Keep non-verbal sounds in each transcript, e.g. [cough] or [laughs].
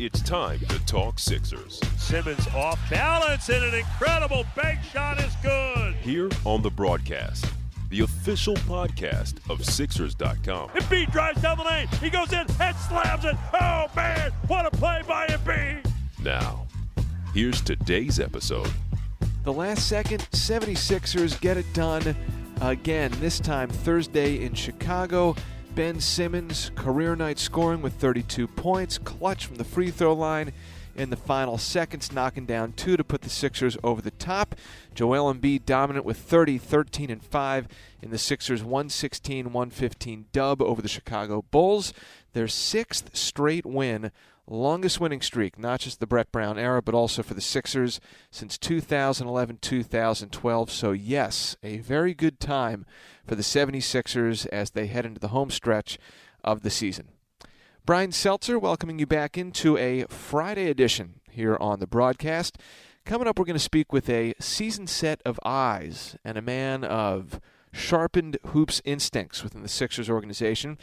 It's time to talk Sixers. Simmons off balance and an incredible bank shot is good. Here on the broadcast, the official podcast of Sixers.com. Embiid drives down the lane. He goes in and slams it. Oh man, what a play by Embiid! Now, here's today's episode. The last second 76ers get it done again, this time Thursday in Chicago. Ben Simmons, career night scoring with 32 points, clutch from the free throw line in the final seconds, knocking down two to put the Sixers over the top. Joel Embiid dominant with 30, 13, and 5 in the Sixers' 116 115 dub over the Chicago Bulls. Their sixth straight win longest winning streak, not just the Brett Brown era, but also for the Sixers since 2011 2012. So, yes, a very good time for the 76ers as they head into the home stretch of the season. Brian Seltzer welcoming you back into a Friday edition here on the broadcast. Coming up, we're going to speak with a seasoned set of eyes and a man of sharpened hoops instincts within the Sixers organization.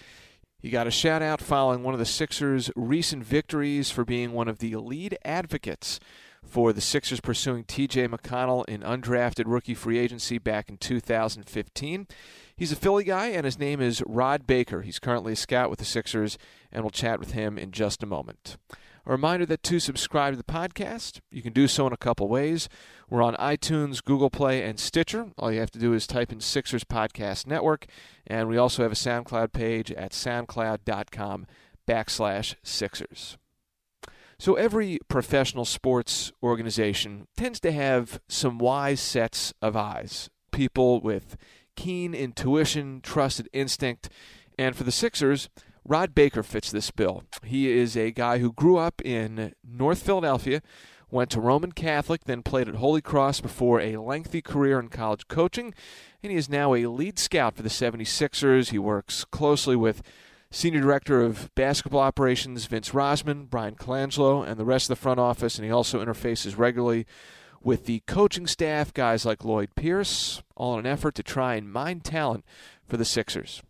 He got a shout out following one of the Sixers' recent victories for being one of the lead advocates for the Sixers pursuing TJ McConnell in undrafted rookie free agency back in 2015. He's a Philly guy, and his name is Rod Baker. He's currently a scout with the Sixers, and we'll chat with him in just a moment. A reminder that to subscribe to the podcast, you can do so in a couple ways. We're on iTunes, Google Play, and Stitcher. All you have to do is type in Sixers Podcast Network, and we also have a SoundCloud page at soundcloud.com backslash Sixers. So every professional sports organization tends to have some wise sets of eyes, people with keen intuition, trusted instinct, and for the Sixers, Rod Baker fits this bill. He is a guy who grew up in North Philadelphia, went to Roman Catholic, then played at Holy Cross before a lengthy career in college coaching, and he is now a lead scout for the 76ers. He works closely with Senior Director of Basketball Operations Vince Rozman, Bryan Colangelo, and the rest of the front office, and he also interfaces regularly with the coaching staff, guys like Lloyd Pierce, all in an effort to try and mine talent for the Sixers.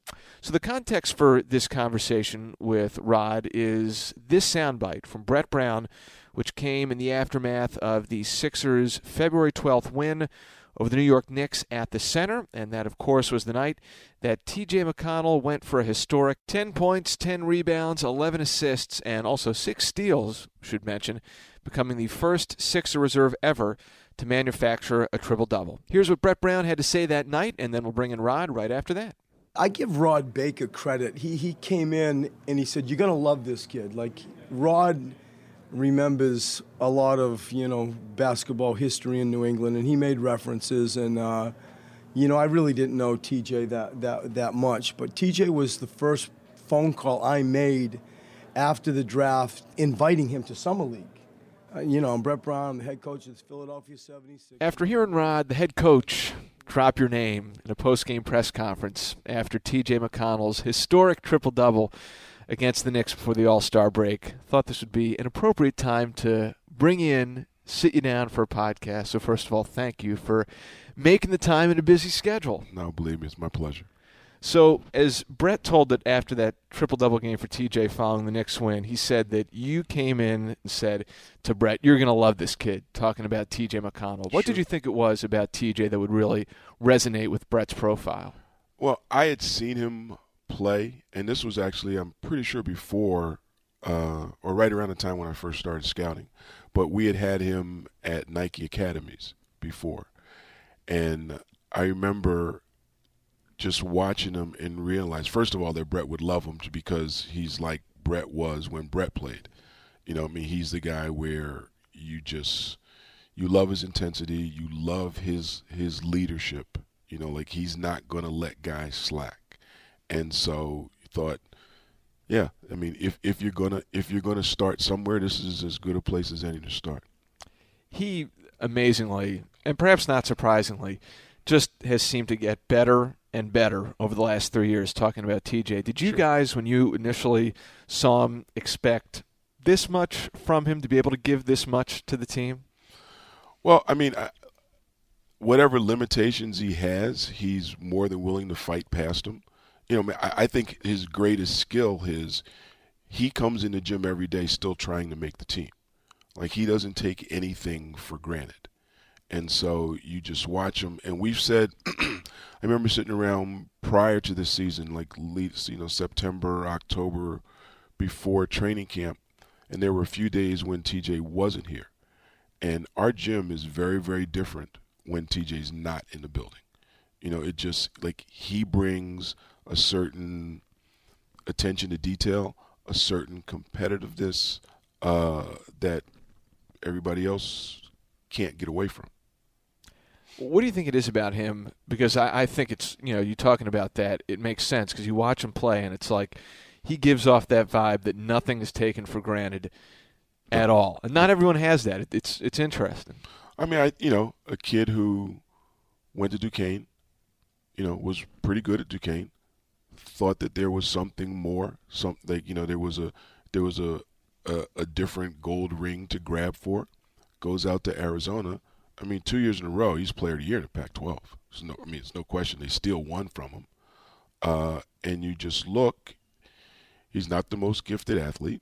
So the context for this conversation with Rod is this soundbite from Brett Brown, which came in the aftermath of the Sixers' February 12th win over the New York Knicks at the center, and that, of course, was the night that T.J. McConnell went for a historic 10 points, 10 rebounds, 11 assists, and also six steals, should mention, becoming the first Sixer reserve ever to manufacture a triple double. Here's what Brett Brown had to say that night, and then we'll bring in Rod right after that. I give Rod Baker credit. He he came in and he said, "You're gonna love this kid." Like Rod remembers a lot of you know basketball history in New England, and he made references. And uh, you know, I really didn't know TJ that that that much, but TJ was the first phone call I made after the draft, inviting him to summer league. Uh, you know, I'm Brett Brown, the head coach of the Philadelphia 76ers. After hearing Rod, the head coach, drop your name in a post-game press conference after T.J. McConnell's historic triple-double against the Knicks before the All-Star break, thought this would be an appropriate time to bring in, sit you down for a podcast. So first of all, thank you for making the time in a busy schedule. No, believe me, it's my pleasure. So, as Brett told it after that triple double game for TJ following the Knicks win, he said that you came in and said to Brett, You're going to love this kid, talking about TJ McConnell. What Sure. did you think it was about TJ that would really resonate with Brett's profile? Well, I had seen him play, and this was actually, I'm pretty sure, before uh, or right around the time when I first started scouting. But we had had him at Nike Academies before. And I remember just watching him and realize, first of all, that Brett would love him because he's like Brett was when Brett played. You know, I mean, he's the guy where you just you love his intensity, you love his his leadership. You know, like he's not going to let guys slack. And so you thought, yeah, I mean, if if you're gonna if you're gonna start somewhere, this is as good a place as any to start. He amazingly, and perhaps not surprisingly, just has seemed to get better and better over the last three years. Talking about TJ, did you Sure. guys, when you initially saw him, expect this much from him to be able to give this much to the team? Well, I mean, I, whatever limitations he has, he's more than willing to fight past them. You know, I, I think his greatest skill is he comes in the gym every day still trying to make the team. Like he doesn't take anything for granted. And so you just watch them. And we've said, [clears throat] I remember sitting around prior to this season, like you know September, October, before training camp, and there were a few days when TJ wasn't here. And our gym is very, very different when TJ's not in the building. You know, it just like he brings a certain attention to detail, a certain competitiveness uh, that everybody else can't get away from. What do you think it is about him? Because I, I think it's you know you talking about that it makes sense because you watch him play and it's like he gives off that vibe that nothing is taken for granted at all, and not everyone has that. It, it's it's interesting. I mean, I you know a kid who went to Duquesne, you know, was pretty good at Duquesne. Thought that there was something more, something like you know there was a there was a, a a different gold ring to grab for. Goes out to Arizona. I mean, two years in a row, he's player of the year in the Pac-12. no, I mean, it's no question they steal one from him. Uh, and you just look, he's not the most gifted athlete.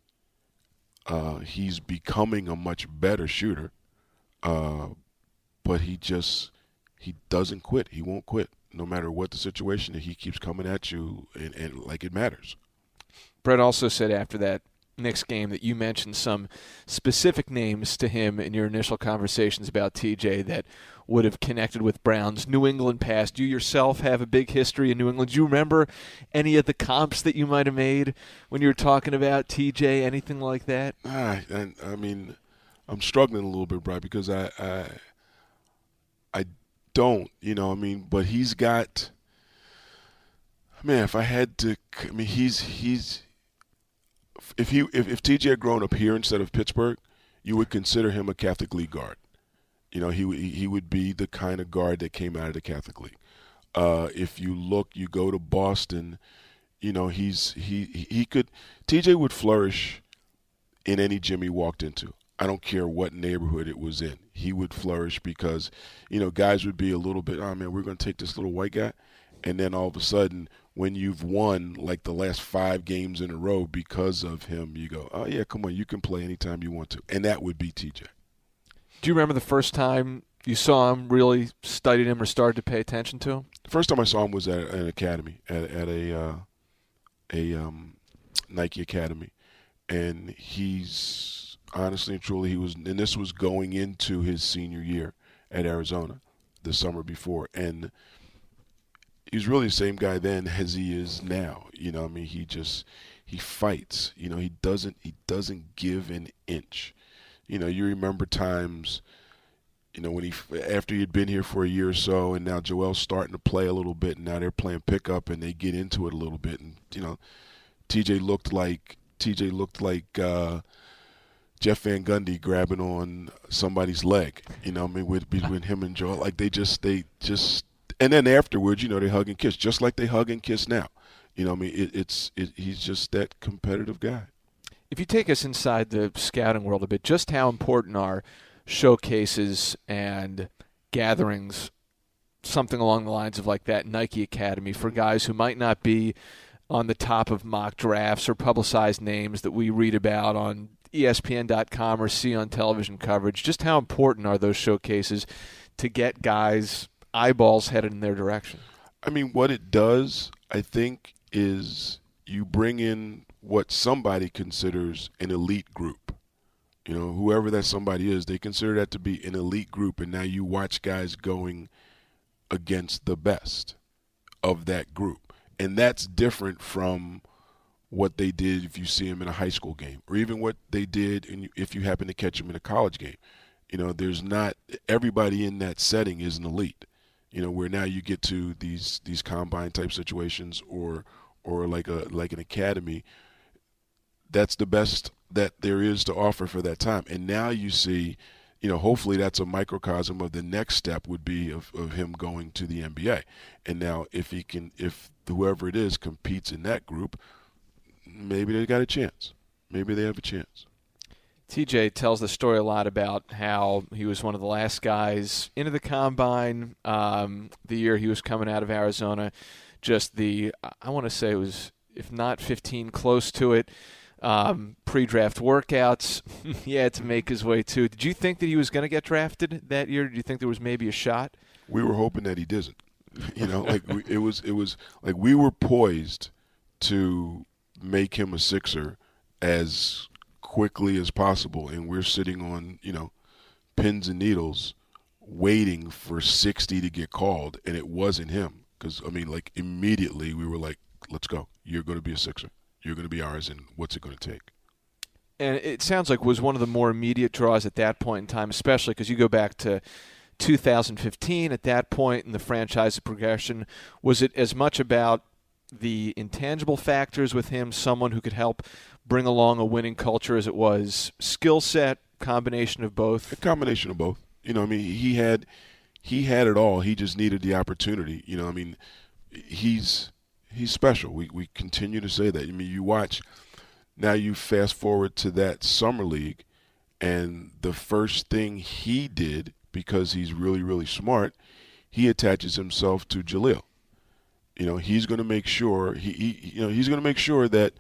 Uh, he's becoming a much better shooter, uh, but he just he doesn't quit. He won't quit, no matter what the situation. He keeps coming at you, and, and like it matters. Brett also said after that next game that you mentioned some specific names to him in your initial conversations about TJ that would have connected with Brown's New England past. You yourself have a big history in New England. Do you remember any of the comps that you might have made when you were talking about TJ? Anything like that? Ah, I, I, I mean, I'm struggling a little bit, Brian, because I, I, I don't, you know. I mean, but he's got. Man, if I had to, I mean, he's he's if he if, if TJ had grown up here instead of Pittsburgh, you would consider him a Catholic League guard. You know, he he would be the kind of guard that came out of the Catholic League. Uh, if you look, you go to Boston, you know, he's he he could TJ would flourish in any gym he walked into. I don't care what neighborhood it was in. He would flourish because, you know, guys would be a little bit, oh man, we're going to take this little white guy. And then all of a sudden, when you've won like the last five games in a row because of him, you go, oh, yeah, come on, you can play anytime you want to. And that would be TJ. Do you remember the first time you saw him, really studied him, or started to pay attention to him? The first time I saw him was at an academy, at, at a, uh, a um, Nike academy. And he's honestly and truly, he was, and this was going into his senior year at Arizona the summer before. And he's really the same guy then as he is now. You know, I mean, he just he fights. You know, he doesn't he doesn't give an inch. You know, you remember times, you know, when he after he had been here for a year or so, and now Joel's starting to play a little bit, and now they're playing pickup, and they get into it a little bit, and you know, TJ looked like TJ looked like. uh Jeff Van Gundy grabbing on somebody's leg, you know, I mean, with between him and Joel, like they just, they just and then afterwards, you know, they hug and kiss, just like they hug and kiss now. You know, I mean, it, it's it, he's just that competitive guy. If you take us inside the scouting world a bit, just how important are showcases and gatherings, something along the lines of like that Nike Academy for guys who might not be on the top of mock drafts or publicized names that we read about on ESPN.com or see on television coverage. Just how important are those showcases to get guys eyeballs headed in their direction. I mean, what it does, I think, is you bring in what somebody considers an elite group. You know, whoever that somebody is, they consider that to be an elite group, and now you watch guys going against the best of that group. And that's different from what they did if you see them in a high school game, or even what they did in, if you happen to catch them in a college game. You know, there's not everybody in that setting is an elite you know, where now you get to these these combine type situations or or like a like an academy. That's the best that there is to offer for that time. And now you see, you know, hopefully that's a microcosm of the next step would be of, of him going to the NBA. And now if he can if whoever it is competes in that group, maybe they got a chance. Maybe they have a chance. TJ tells the story a lot about how he was one of the last guys into the combine um, the year he was coming out of Arizona. Just the, I want to say it was, if not 15, close to it. um, pre-draft workouts. [laughs] he had to make his way too. Did you think that he was going to get drafted that year? Did you think there was maybe a shot? We were hoping that he doesn't. You know, like we, it was it was like we were poised to make him a Sixer as quickly as possible, and we're sitting on you know pins and needles waiting for 60 to get called, and it wasn't him. Because I mean, like immediately we were like, "Let's go! You're going to be a Sixer. You're going to be ours, and what's it going to take?" And it sounds like was one of the more immediate draws at that point in time, especially because you go back to 2015. At that point in the franchise progression, was it as much about the intangible factors with him, someone who could help bring along a winning culture, as it was skill set, combination of both? A combination of both. You know, I mean, he had he had it all. He just needed the opportunity. You know, I mean, he's he's special. We we continue to say that. I mean, you watch now. You fast forward to that summer league, and the first thing he did because he's really really smart, he attaches himself to Jahlil. You know, he's going to make sure he, he you know he's going to make sure that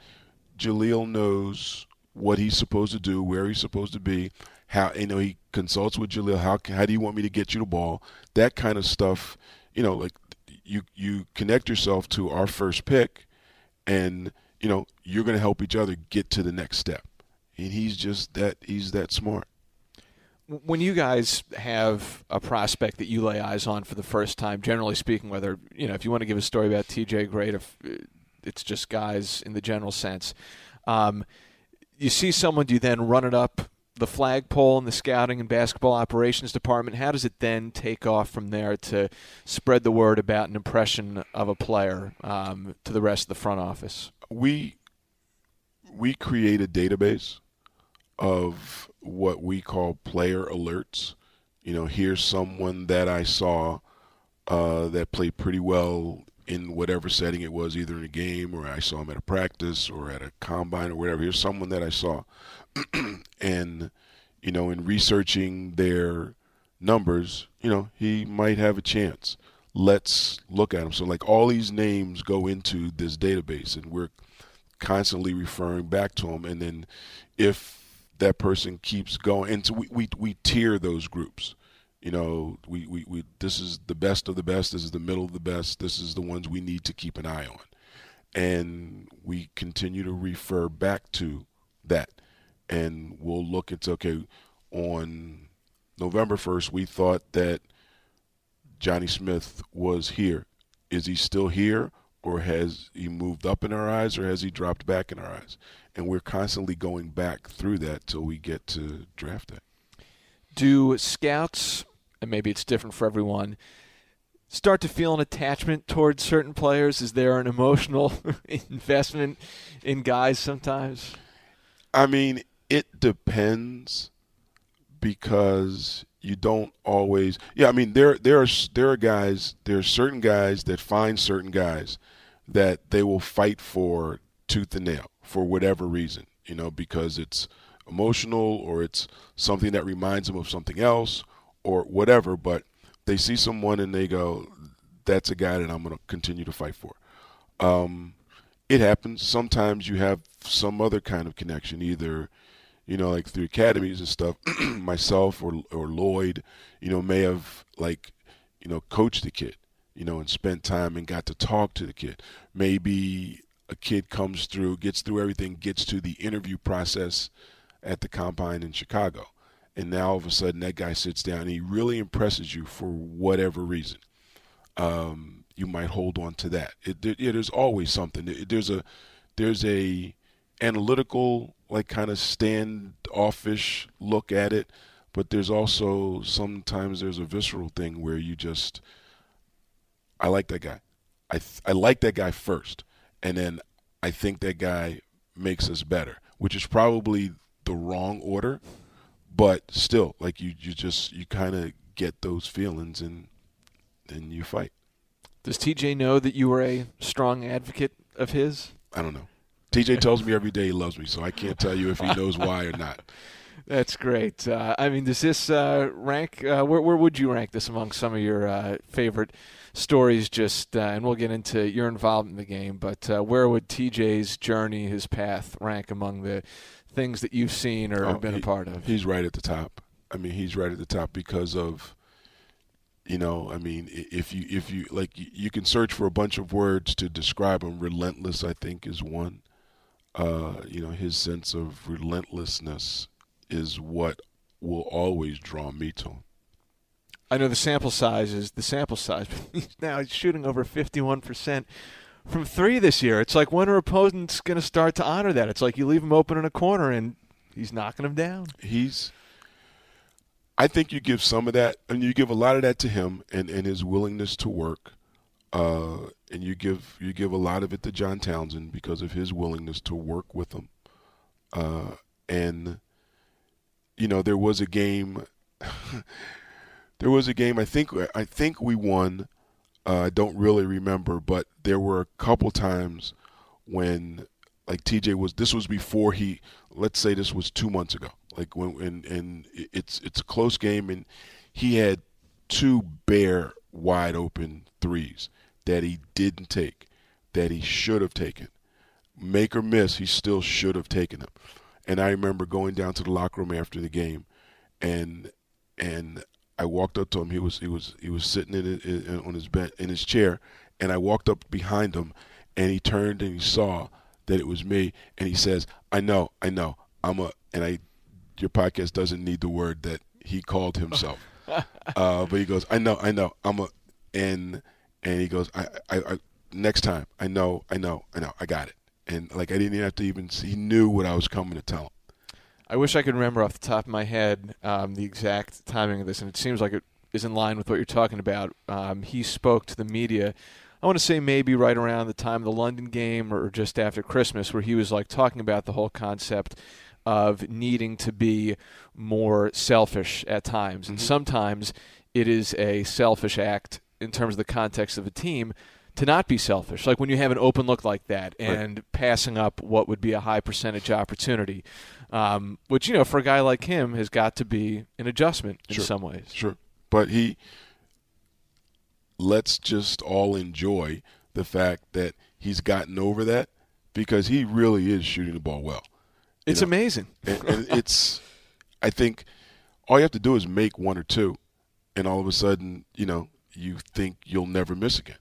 Jahlil knows what he's supposed to do, where he's supposed to be, how you know he consults with Jahlil. How how do you want me to get you the ball? That kind of stuff. You know, like you you connect yourself to our first pick, and you know you're going to help each other get to the next step. And he's just that he's that smart. When you guys have a prospect that you lay eyes on for the first time, generally speaking, whether you know if you want to give a story about T.J. Great, if uh, it's just guys in the general sense, um, you see someone, do you then run it up the flagpole in the scouting and basketball operations department, how does it then take off from there to spread the word about an impression of a player um, to the rest of the front office? We we create a database of what we call player alerts. You know, here's someone that I saw uh, that played pretty well in whatever setting it was, either in a game or I saw him at a practice or at a combine or whatever. Here's someone that I saw. [clears throat] and, you know, in researching their numbers, you know, he might have a chance. Let's look at him. So, like, all these names go into this database, and we're constantly referring back to them. And then if that person keeps going, and so we, we, we tier those groups you know, we, we, we this is the best of the best, this is the middle of the best, this is the ones we need to keep an eye on. And we continue to refer back to that. And we'll look at okay, on November first we thought that Johnny Smith was here. Is he still here or has he moved up in our eyes or has he dropped back in our eyes? And we're constantly going back through that till we get to draft day. Do scouts and maybe it's different for everyone, start to feel an attachment towards certain players? Is there an emotional [laughs] investment in guys sometimes? I mean, it depends because you don't always yeah i mean there there are there are guys there are certain guys that find certain guys that they will fight for tooth and nail for whatever reason you know because it's emotional or it's something that reminds them of something else or whatever, but they see someone and they go, that's a guy that I'm going to continue to fight for. Um, it happens. Sometimes you have some other kind of connection, either, you know, like through academies and stuff. [clears throat] myself or or Lloyd, you know, may have like, you know, coached the kid, you know, and spent time and got to talk to the kid. Maybe a kid comes through, gets through everything, gets to the interview process at the combine in Chicago and now all of a sudden that guy sits down and he really impresses you for whatever reason. Um, you might hold on to that. It, it, it there's always something. There's a there's a analytical like kind of standoffish look at it, but there's also sometimes there's a visceral thing where you just I like that guy. I th- I like that guy first, and then I think that guy makes us better, which is probably the wrong order but still, like you, you just you kind of get those feelings and then you fight. Does TJ know that you were a strong advocate of his? I don't know. TJ tells me every day he loves me, so I can't tell you if he knows why or not. [laughs] That's great. Uh, I mean, does this uh, rank? Uh, where, where would you rank this among some of your uh, favorite stories? Just uh, and we'll get into your involvement in the game, but uh, where would TJ's journey, his path, rank among the things that you've seen or Oh, been he- a part of? He's right at the top. I mean, he's right at the top because of, you know, I mean, if you if you like, you, you can search for a bunch of words to describe him. Relentless, I think, is one. Uh, you know, his sense of relentlessness is what will always draw me to him. I know the sample size is the sample size, but [laughs] he's now he's shooting over 51% from three this year. It's like when are opponents going to start to honor that? It's like you leave him open in a corner and he's knocking him down. He's. I think you give some of that, and you give a lot of that to him and, and his willingness to work. Uh, and you give you give a lot of it to John Townsend because of his willingness to work with him. Uh, and you know, there was a game. [laughs] there was a game. I think I think we won. Uh, I don't really remember, but there were a couple times when, like TJ was. This was before he. Let's say this was two months ago. Like when and and it's it's a close game, and he had two bare wide open threes that he didn't take, that he should have taken. Make or miss, he still should have taken them. And I remember going down to the locker room after the game, and and I walked up to him. He was he was he was sitting in, in on his bed in his chair, and I walked up behind him, and he turned and he saw that it was me, and he says, "I know, I know, I'm a." And I, your podcast doesn't need the word that he called himself, [laughs] uh, but he goes, "I know, I know, I'm a," and and he goes, I, I, I next time, I know, I know, I know, I got it. And like I didn't even have to even. He knew what I was coming to tell him. I wish I could remember off the top of my head um, the exact timing of this, and it seems like it is in line with what you're talking about. Um, he spoke to the media. I want to say maybe right around the time of the London game or just after Christmas, where he was like talking about the whole concept of needing to be more selfish at times, and sometimes it is a selfish act in terms of the context of a team to not be selfish. Like when you have an open look like that and passing up what would be a high percentage opportunity, um, which, you know, for a guy like him has got to be an adjustment in Sure. some ways. Sure. But he let's just all enjoy the fact that he's gotten over that because he really is shooting the ball well. It's know, amazing. And, and [laughs] it's I think all you have to do is make one or two and all of a sudden, you know, you think you'll never miss again.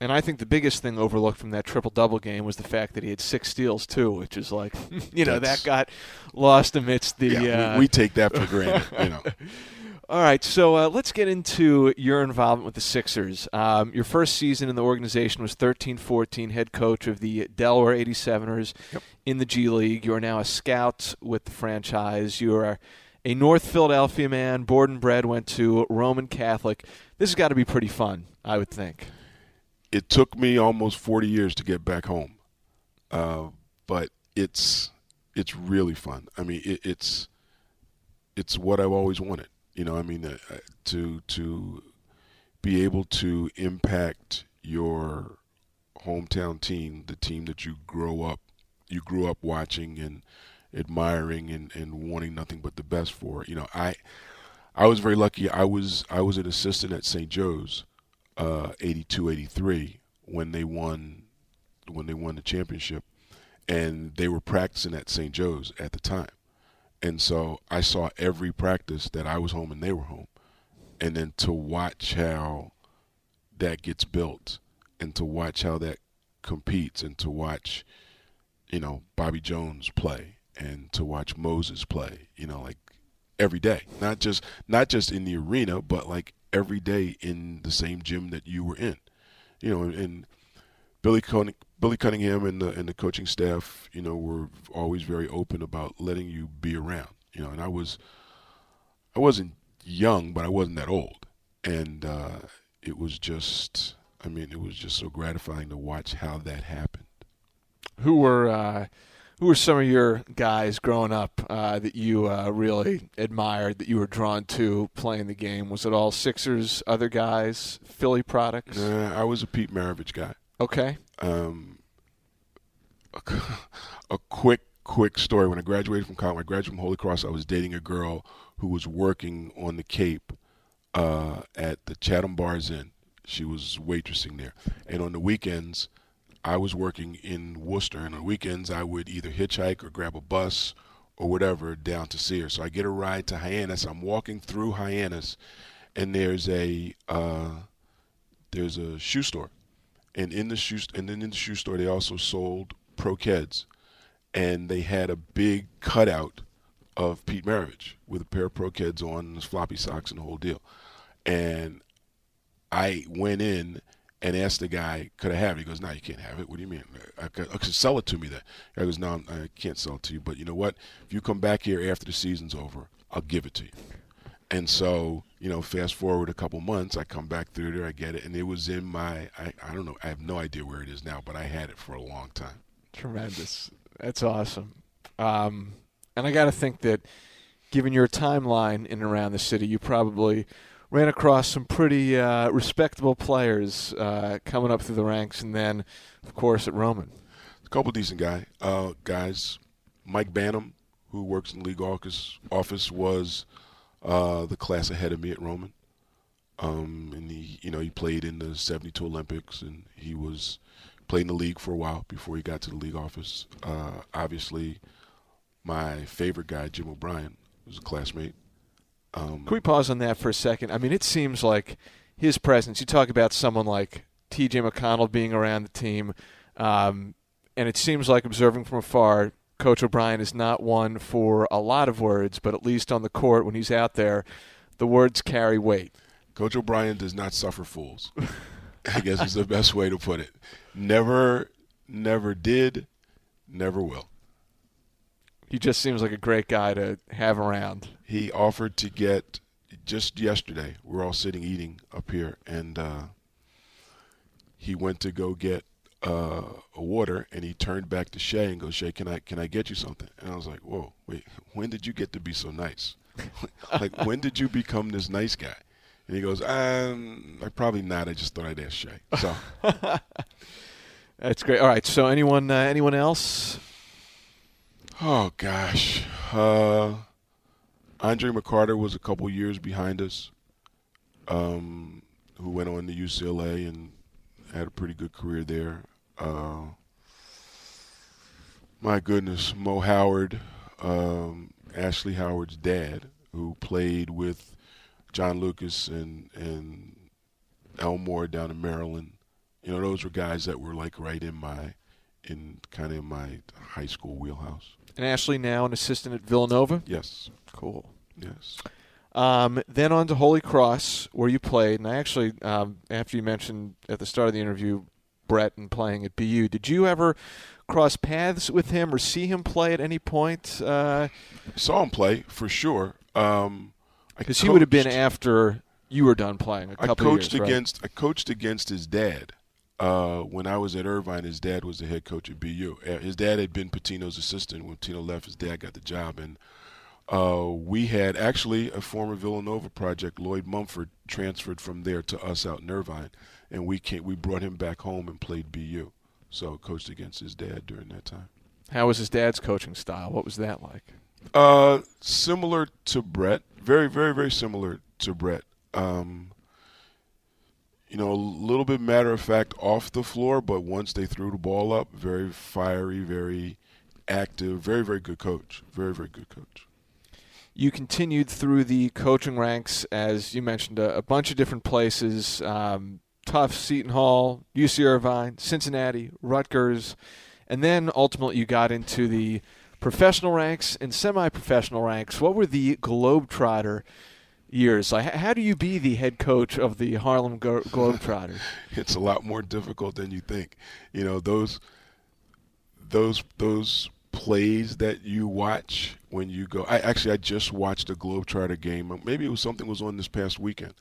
And I think the biggest thing overlooked from that triple double game was the fact that he had six steals too, which is like, [laughs] you know, That's- that got lost amidst the. Yeah, uh, we, we take that for granted, you know. [laughs] All right, so uh, let's get into your involvement with the Sixers. Um, your first season in the organization was 13 14, head coach of the Delaware 87ers in the G League. You are now a scout with the franchise. You are a North Philadelphia man, born and bred, went to Roman Catholic. This has got to be pretty fun, I would think. it took me almost 40 years to get back home, uh, but it's it's really fun. I mean, it, it's it's what I've always wanted. You know, I mean, uh, uh, to to be able to impact your hometown team, the team that you grow up you grew up watching and admiring and, and wanting nothing but the best for. You know, I I was very lucky. I was I was an assistant at St. Joe's uh, 82 83 when they won when they won the championship and they were practicing at St. Joe's at the time and so I saw every practice that I was home and they were home and then to watch how that gets built and to watch how that competes and to watch you know Bobby Jones play and to watch Moses play you know like every day. Not just not just in the arena but like every day in the same gym that you were in. You know and Billy Billy Cunningham and the and the coaching staff you know were always very open about letting you be around you know and I was I wasn't young but I wasn't that old. And uh, it was just I mean it was just so gratifying to watch how that happened. Who were uh, who were some of your guys growing up uh, that you uh, really admired, that you were drawn to playing the game? Was it all Sixers, other guys, Philly products? uh, I was a Pete Maravich guy Okay. um, a, [laughs] a quick quick story. When I graduated from college, I graduated from Holy Cross. I was dating a girl who was working on the Cape uh, at the Chatham Bars Inn. She was waitressing there, and on the weekends, I was working in Worcester. And on weekends, I would either hitchhike or grab a bus or whatever down to her. So I get a ride to Hyannis. I'm walking through Hyannis, and there's a uh, there's a shoe store, and in the shoe and then in the shoe store they also sold Pro Keds, and they had a big cutout of Pete Maravich with a pair of Pro Keds on his floppy socks and the whole deal, and I went in and asked the guy, "Could I have it?" He goes, "No, you can't have it. What do you mean? I could, I could sell it to me." Then I goes, "No, I can't sell it to you. But you know what? If you come back here after the season's over, I'll give it to you." And so, you know, fast forward a couple months, I come back through there, I get it, and it was in my, I, I don't know, I have no idea where it is now, but I had it for a long time. Tremendous. That's awesome. Um, and I got to think that, given your timeline in and around the city, you probably ran across some pretty uh, respectable players uh, coming up through the ranks, and then, of course, at Roman. A couple decent guy uh, guys. Mike Bantom, who works in the league office, office was uh, the class ahead of me at Roman. Um, and he, you know, he played in the '72 Olympics, and he was played in the league for a while before he got to the league office. Uh, obviously, my favorite guy, Jim O'Brien, was a classmate. Um, Can we pause on that for a second? I mean, it seems like his presence. You talk about someone like T.J. McConnell being around the team, um, and it seems like observing from afar, Coach O'Brien is not one for a lot of words, but at least on the court when he's out there, the words carry weight. Coach O'Brien does not suffer fools. [laughs] I guess is the best way to put it. Never, never did, never will. He just seems like a great guy to have around. He offered to get just yesterday. We're all sitting eating up here, and uh, he went to go get uh, a water, and he turned back to Shay and goes, "Shay, can I can I get you something?" And I was like, "Whoa, wait, when did you get to be so nice? [laughs] like, when did you become this nice guy?" And he goes, um, "I probably not. I just thought I'd ask Shay." So [laughs] that's great. All right. So anyone uh, anyone else Oh gosh, uh, Andre McCarter was a couple years behind us, um, who went on to UCLA and had a pretty good career there. Uh, my goodness, Mo Howard, um, Ashley Howard's dad, who played with John Lucas and and Elmore down in Maryland. You know, those were guys that were like right in my in kind of in my high school wheelhouse. And Ashley now an assistant at Villanova? Yes. Cool. Yes. Um, then on to Holy Cross, where you played. And I actually, um, after you mentioned at the start of the interview, Brett and playing at BU, did you ever cross paths with him or see him play at any point? Uh, Saw him play for sure. Um, because he would have been after you were done playing. A couple I coached years, against. Right? I coached against his dad. Uh, when I was at Irvine, his dad was the head coach at BU. Uh, his dad had been Pitino's assistant. When Pitino left, his dad got the job, and uh, we had actually a former Villanova project. Lloyd Mumford transferred from there to us out in Irvine, and we came, we brought him back home and played BU. So coached against his dad during that time. How was his dad's coaching style? What was that like? Uh, similar to Brett. Very, very, very similar to Brett. Um, you know, a little bit matter of fact off the floor, but once they threw the ball up, very fiery, very active, very, very good coach. Very, very good coach. You continued through the coaching ranks, as you mentioned, a, a bunch of different places um, Tufts, Seton Hall, UC Irvine, Cincinnati, Rutgers, and then ultimately you got into the professional ranks and semi professional ranks. What were the Globetrotter years. Like, how do you be the head coach of the Harlem Globetrotters? [laughs] it's a lot more difficult than you think. You know those those those plays that you watch when you go. I actually I just watched a Globetrotter game. Maybe it was something was on this past weekend.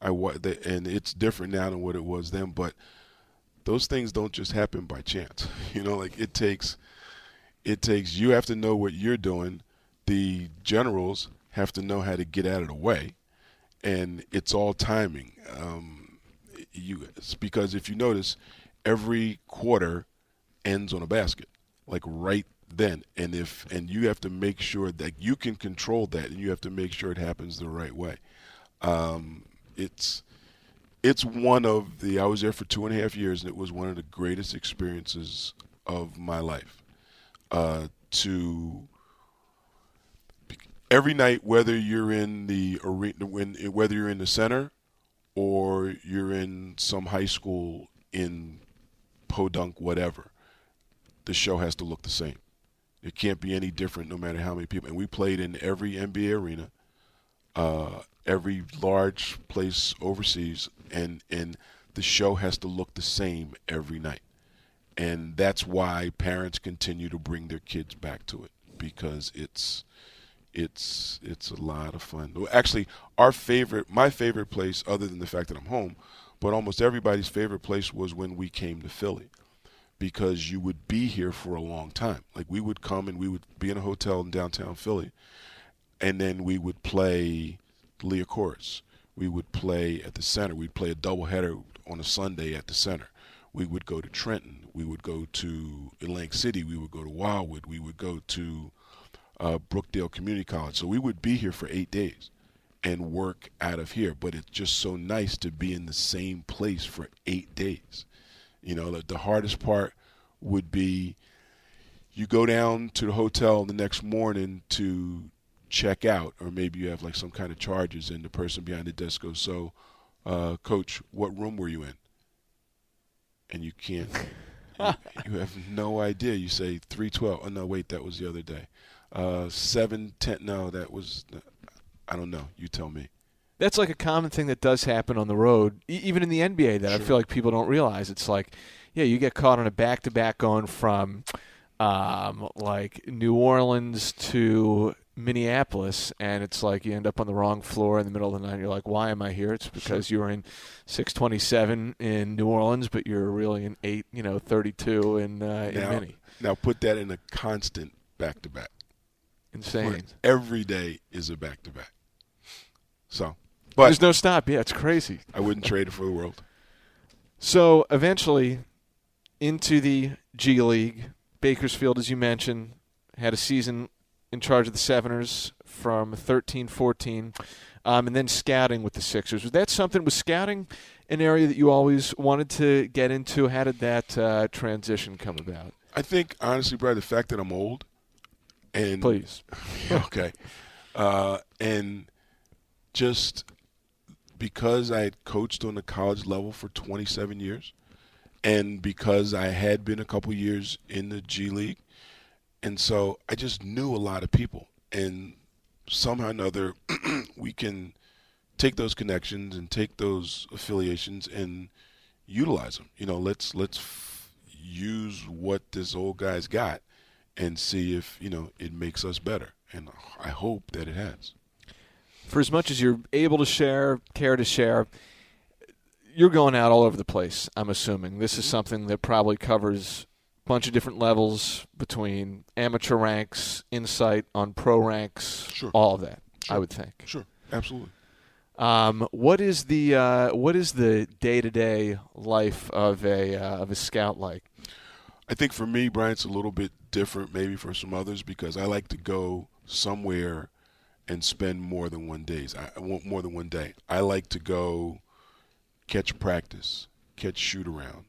I and it's different now than what it was then, but those things don't just happen by chance. [laughs] You know, like it takes it takes you have to know what you're doing. The generals have to know how to get out of the way, and it's all timing. Um, you because if you notice, every quarter ends on a basket, like right then. And if and you have to make sure that you can control that and you have to make sure it happens the right way. Um, it's it's one of the i was there for two and a half years and it was one of the greatest experiences of my life. Uh, to every night whether you're in the arena when whether you're in the center or you're in some high school in podunk whatever the show has to look the same it can't be any different no matter how many people. And we played in every NBA arena, uh, every large place overseas, and and the show has to look the same every night. And that's why parents continue to bring their kids back to it because it's it's it's a lot of fun. Actually, our favorite, my favorite place, other than the fact that I'm home, but almost everybody's favorite place was when we came to Philly because you would be here for a long time. Like we would come and we would be in a hotel in downtown Philly, and then we would play Liacouras. We would play at the center. We'd play a doubleheader on a Sunday at the center. We would go to Trenton. We would go to Atlantic City. We would go to Wildwood. We would go to uh, Brookdale Community College. So we would be here for eight days and work out of here. But it's just so nice to be in the same place for eight days you know, the, the hardest part would be you go down to the hotel the next morning to check out, or maybe you have like some kind of charges, and the person behind the desk goes, "So, uh, coach, what room were you in?" And you can't. [laughs] you, you have no idea. You say three twelve. Oh no, wait, that was the other day. Uh, seven ten. No, that was. I don't know. You tell me that's like a common thing that does happen on the road, e- even in the NBA. That sure. I feel like people don't realize. It's like, yeah, you get caught on a back to back going from um, like New Orleans to Minneapolis, and it's like you end up on the wrong floor in the middle of the night. You're like, why am I here? It's because sure. you were in 627 in New Orleans, but you're really in eight, you know, 32 in uh, now, in Minnie. Now put that in a constant back to back. Insane. Every day is a back to back. So but There's no stop. Yeah, it's crazy. I wouldn't trade it for the world. So eventually, into the G League, Bakersfield, as you mentioned, had a season in charge of the Seveners from 13-14, um, and then scouting with the Sixers. Was that something? Was scouting an area that you always wanted to get into? How did that uh, transition come about? I think honestly, Brad, the fact that I'm old, and please, [laughs] okay, uh, and just because I had coached on the college level for 27 years, and because I had been a couple years in the G League, and so I just knew a lot of people, and somehow or another, [clears throat] we can take those connections and take those affiliations and utilize them. You know, let's let's f- use what this old guy's got and see if you know it makes us better. And I hope that it has for as much as you're able to share, care to share, you're going out all over the place. I'm assuming this is mm-hmm. something that probably covers a bunch of different levels between amateur ranks, insight on pro ranks, sure. all of that. Sure. I would think. Sure, absolutely. Um, what is the uh, what is the day to day life of a uh, of a scout like? I think for me, Brian, it's a little bit different, maybe for some others, because I like to go somewhere and spend more than one days. I want more than one day. I like to go catch practice, catch shoot around,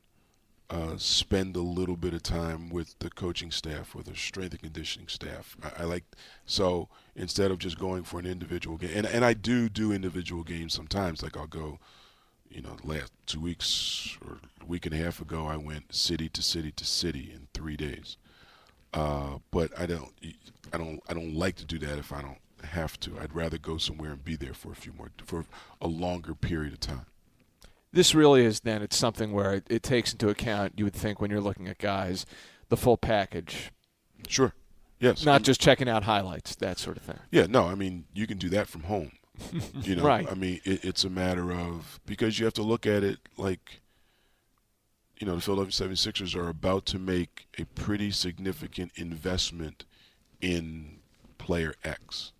uh, spend a little bit of time with the coaching staff or the strength and conditioning staff. I, I, like so instead of just going for an individual game, and and I do do individual games sometimes. Like I'll go, you know, last two weeks or a week and a half ago, I went city to city to city in three days. Uh, but I don't, I don't, I don't like to do that if I don't have to. I'd rather go somewhere and be there for a few more for a longer period of time. This really is then it's something where it, it takes into account you would think when you're looking at guys the full package. Sure. Yes. Not just checking out highlights, that sort of thing. Yeah, no, I mean you can do that from home. [laughs] You know, right. I mean it, it's a matter of because you have to look at it like you know, the Philadelphia 76ers are about to make a pretty significant investment in player X.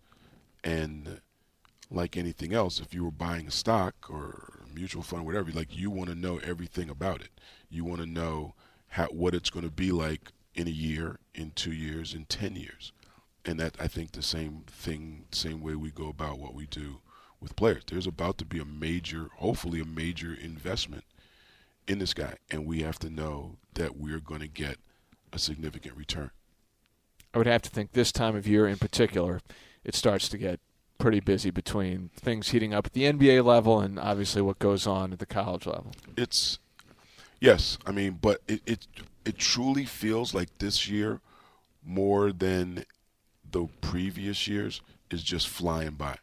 And like anything else, if you were buying a stock or a mutual fund, whatever, like you want to know everything about it. You want to know how what it's going to be like in a year, in two years, in ten years, and that I think the same thing, same way we go about what we do with players. There's about to be a major, hopefully a major investment in this guy, and we have to know that we're going to get a significant return. I would have to think this time of year in particular, it starts to get pretty busy between things heating up at the NBA level and obviously what goes on at the college level. It's yes, I mean, but it it, it truly feels like this year more than the previous years is just flying by.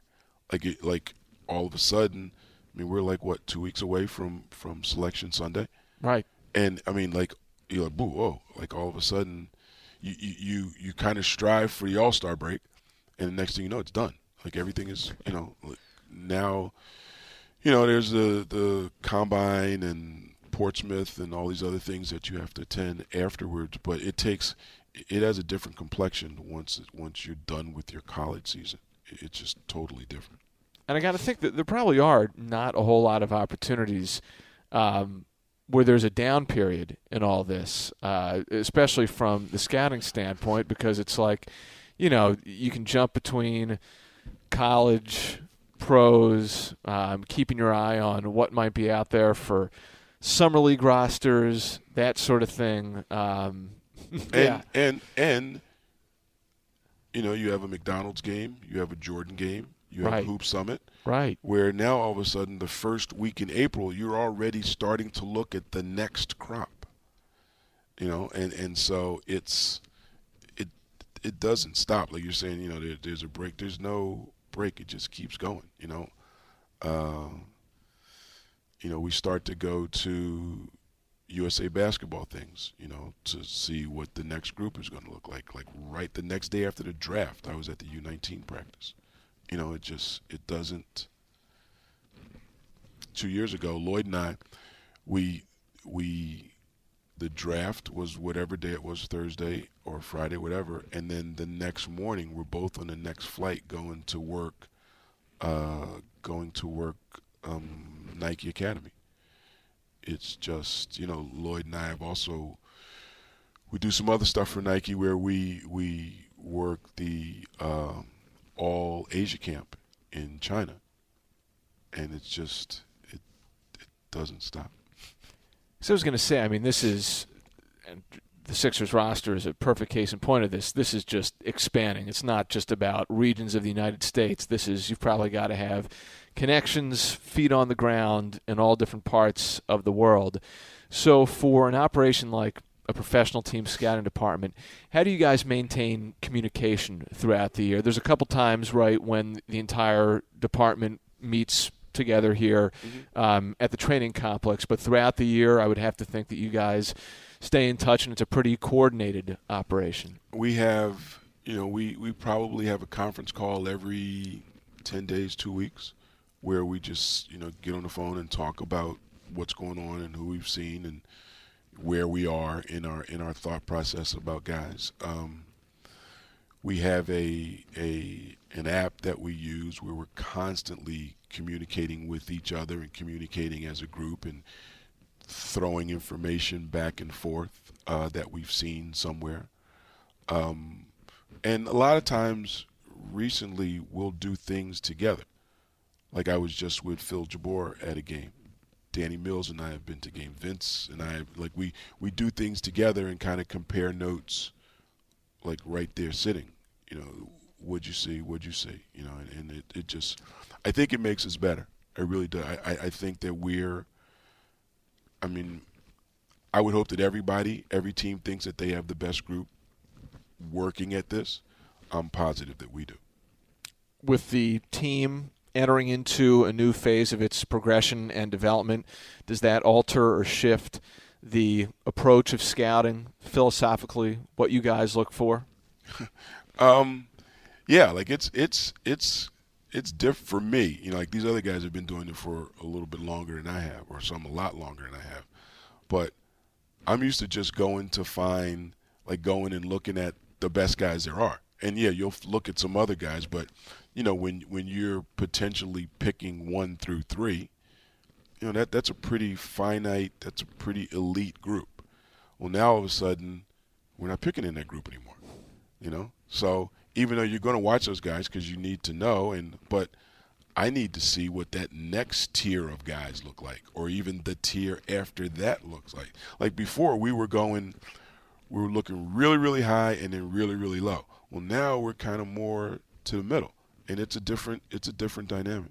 Like it, like all of a sudden, I mean, we're like what two weeks away from from Selection Sunday, right? And I mean, like you're like, boo, whoa! Like all of a sudden, you you you, you kind of strive for the All Star break, and the next thing you know, it's done. Like everything is, you know, now, you know, there's the the combine and Portsmouth and all these other things that you have to attend afterwards. But it takes, it has a different complexion once once you're done with your college season. It's just totally different. And I got to think that there probably are not a whole lot of opportunities. Um, where there's a down period in all this, uh, especially from the scouting standpoint, because it's like, you know, you can jump between college, pros, um, keeping your eye on what might be out there for summer league rosters, that sort of thing. Um, [laughs] and, yeah. and and you know, you have a McDonald's game, you have a Jordan game, you have Right. Hoop Summit, right. where now all of a sudden the first week in April you're already starting to look at the next crop. You know, and and so it's it it doesn't stop. Like you're saying, you know, there, there's a break. There's no break. It just keeps going. You know, uh, you know, we start to go to USA basketball things. You know, to see what the next group is going to look like. Like right the next day after the draft, I was at the U19 practice. You know, it just it doesn't. Two years ago, Lloyd and I, we we the draft was whatever day it was Thursday or Friday, whatever, and then the next morning we're both on the next flight going to work, uh, going to work um, Nike Academy. It's just you know Lloyd and I have also we do some other stuff for Nike where we we work the uh, all Asia camp in China, and it's just it it doesn't stop. So I was going to say, I mean, this is and the Sixers roster is a perfect case in point of this. This is just expanding. It's not just about regions of the United States. This is you've probably got to have connections, feet on the ground in all different parts of the world. So for an operation like a professional team scouting department, how do you guys maintain communication throughout the year? There's a couple times, right, when the entire department meets together here um, at the training complex, but throughout the year, I would have to think that you guys stay in touch, and it's a pretty coordinated operation. we have you know we we probably have a conference call every 10 days 2 weeks where we just you know get on the phone and talk about what's going on and who we've seen and where we are in our in our thought process about guys um, we have a a an app that we use where we're constantly communicating with each other and communicating as a group and throwing information back and forth uh, that we've seen somewhere um, and a lot of times recently we'll do things together. Like I was just with Phil Jabour at a game. Danny Mills and I have been to game. Vince and I like we we do things together and kind of compare notes, like right there sitting. You know, what'd you see? What'd you see? You know, and, and it, it just, I think it makes us better. I really do. I, I, I think that we're. I mean, I would hope that everybody, every team thinks that they have the best group working at this, I'm positive that we do. With the team entering into a new phase of its progression and development, does that alter or shift the approach of scouting philosophically? What you guys look for? [laughs] Um, yeah, like it's it's it's it's different for me. You know, like these other guys have been doing it for a little bit longer than I have, or some a lot longer than I have. But I'm used to just going to find, like, going and looking at the best guys there are. And yeah, you'll look at some other guys, but you know, when when you're potentially picking one through three, you know that that's a pretty finite, that's a pretty elite group. Well, now all of a sudden, We're not picking in that group anymore. You know, so even though you're going to watch those guys because you need to know, and but I need to see what that next tier of guys look like, or even the tier after that looks like. Like before, we were going, we were looking really, really high and then really, really low. Well, now we're kind of more to the middle, and it's a different, it's a different dynamic.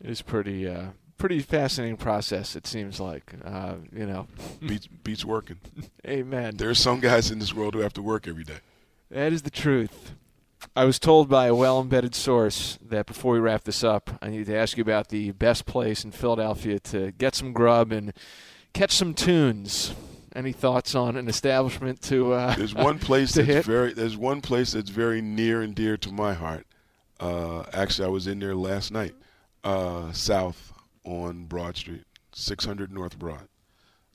It is pretty, uh, pretty fascinating process. It seems like, uh, you know, [laughs] beats beats working. Amen. There are some guys in this world who have to work every day. That is the truth. I was told by a well embedded source that before we wrap this up, I need to ask you about the best place in Philadelphia to get some grub and catch some tunes. Any thoughts on an establishment to? Uh, there's one [laughs] place that's hit? very. There's one place that's very near and dear to my heart. Uh, actually, I was in there last night, uh, south on Broad Street, 600 North Broad.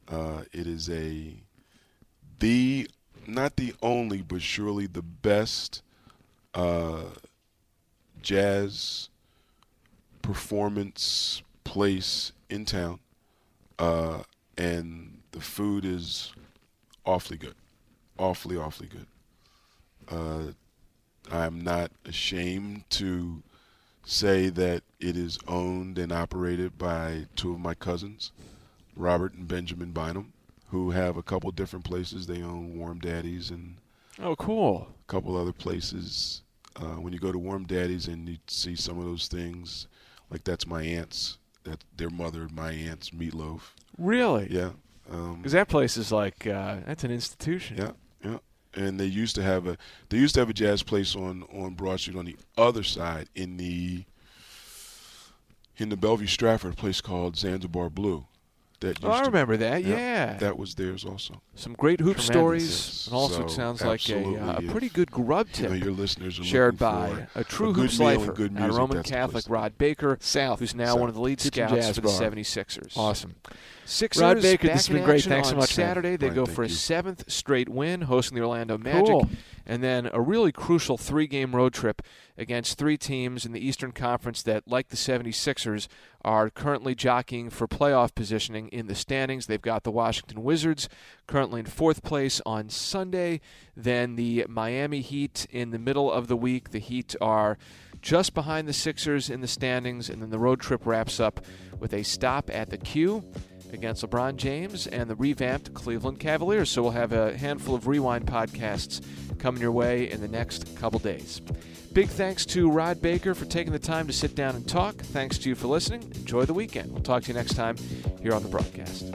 Uh, it is a the not the only, but surely the best uh, jazz performance place in town, uh, and the food is awfully good, awfully awfully good. I'm not ashamed to say that it is owned and operated by two of my cousins, Robert and Benjamin Bynum, who have a couple different places. They own Warmdaddy's and oh, cool. a couple other places. Uh, when you go to Warmdaddy's and you see some of those things, like that's my aunt's, that their mother, my aunt's meatloaf. Really? Yeah. Um, Because that place is like uh, that's an institution. yeah. And they used to have a they used to have a jazz place on on Broad Street on the other side in the in the Bellevue Stratford, a place called Zanzibar Blue. That used Oh, I to- remember that. Yeah. that was theirs also. Some great hoop Tremendous. stories. Yes. And also, So, it sounds like a, uh, a pretty good grub You tip. know, your listeners are shared by for a true a good hoops lifer good at music, Roman Catholic, Rod Baker, South. who's now South. one of the lead Kitchen scouts Jazz for the Bar. 76ers. Awesome. Sixers Rod Baker, back this has been great. Thanks so on much, man. Saturday, they Brian, go for a you. seventh straight win, hosting the Orlando Magic, Cool. and then a really crucial three-game road trip against three teams in the Eastern Conference that, like the 76ers, are currently jockeying for playoff positioning in the standings. They've got the Washington Wizards currently in fourth place on Sunday, then the Miami Heat in the middle of the week. The Heat are just behind the Sixers in the standings, and then the road trip wraps up with a stop at the Q against LeBron James and the revamped Cleveland Cavaliers. So we'll have a handful of rewind podcasts coming your way in the next couple days. Big thanks to Rod Baker for taking the time to sit down and talk. Thanks to you for listening. Enjoy the weekend. We'll talk to you next time here on the broadcast.